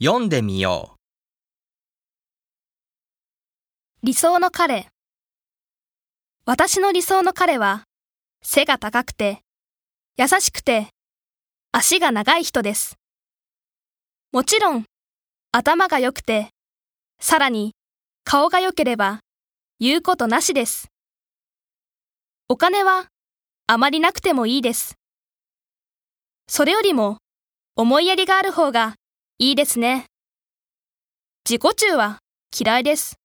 読んでみよう理想の彼。私の理想の彼は、背が高くて、優しくて、足が長い人です。もちろん、頭が良くて、さらに、顔が良ければ、言うことなしです。お金は、あまりなくてもいいです。それよりも、思いやりがある方がいいですね。自己中は嫌いです。